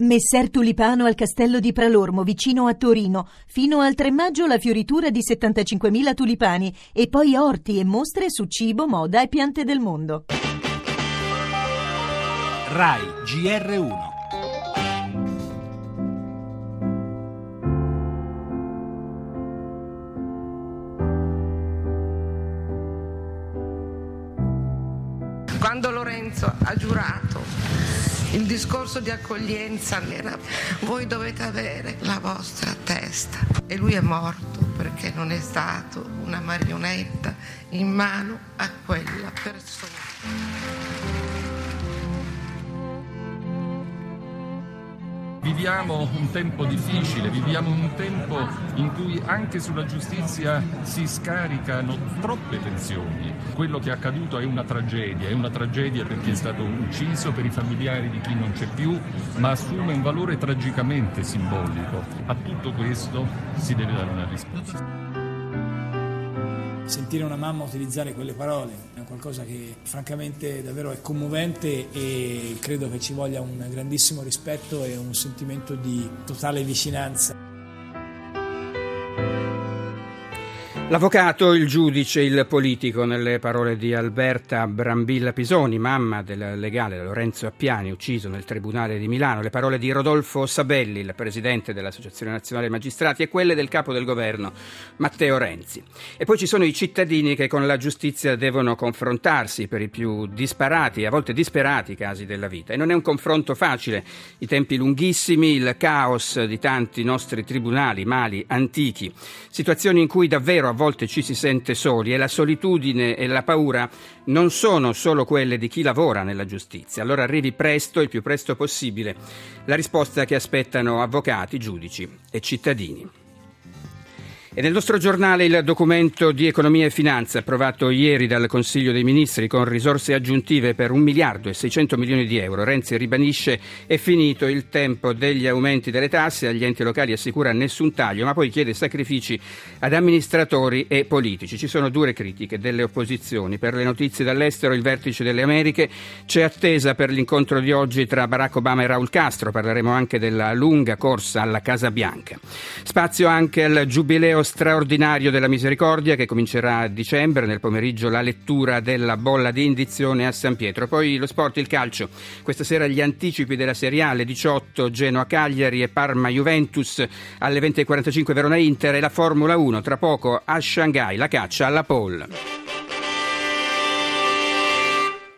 Messer Tulipano al castello di Pralormo, vicino a Torino. Fino al 3 maggio la fioritura di 75.000 tulipani e poi orti e mostre su cibo, moda e piante del mondo. RAI GR1 Quando Lorenzo ha giurato il discorso di accoglienza era voi dovete avere la vostra testa e lui è morto perché non è stato una marionetta in mano a quella persona. Viviamo un tempo difficile, viviamo un tempo in cui anche sulla giustizia si scaricano troppe tensioni. Quello che è accaduto è una tragedia, è una tragedia per chi è stato ucciso, per i familiari di chi non c'è più, ma assume un valore tragicamente simbolico. A tutto questo si deve dare una risposta sentire una mamma utilizzare quelle parole è qualcosa che francamente davvero è commovente e credo che ci voglia un grandissimo rispetto e un sentimento di totale vicinanza. L'avvocato, il giudice, il politico, nelle parole di Alberta Brambilla Pisoni, mamma del legale Lorenzo Appiani, ucciso nel Tribunale di Milano, le parole di Rodolfo Sabelli, il presidente dell'Associazione Nazionale Magistrati, e quelle del capo del governo, Matteo Renzi. E poi ci sono i cittadini che con la giustizia devono confrontarsi per i più disparati, a volte disperati casi della vita. E non è un confronto facile, i tempi lunghissimi, il caos di tanti nostri tribunali, mali, antichi, situazioni in cui davvero volte ci si sente soli e la solitudine e la paura non sono solo quelle di chi lavora nella giustizia. Allora arrivi presto, il più presto possibile, la risposta che aspettano avvocati, giudici e cittadini. E nel nostro giornale il documento di economia e finanza approvato ieri dal Consiglio dei Ministri con risorse aggiuntive per 1 miliardo e 600 milioni di euro. Renzi ribadisce è finito il tempo degli aumenti delle tasse, agli enti locali assicura nessun taglio, ma poi chiede sacrifici ad amministratori e politici. Ci sono dure critiche delle opposizioni. Per le notizie dall'estero il vertice delle Americhe c'è attesa per l'incontro di oggi tra Barack Obama e Raul Castro. Parleremo anche della lunga corsa alla Casa Bianca. Spazio anche al giubileo straordinario della misericordia che comincerà a dicembre, nel pomeriggio la lettura della bolla di indizione a San Pietro. Poi lo sport, il calcio. Questa sera gli anticipi della alle 18 Genoa Cagliari e Parma Juventus, alle 20.45 Verona Inter e la Formula 1. Tra poco a Shanghai la caccia alla pole.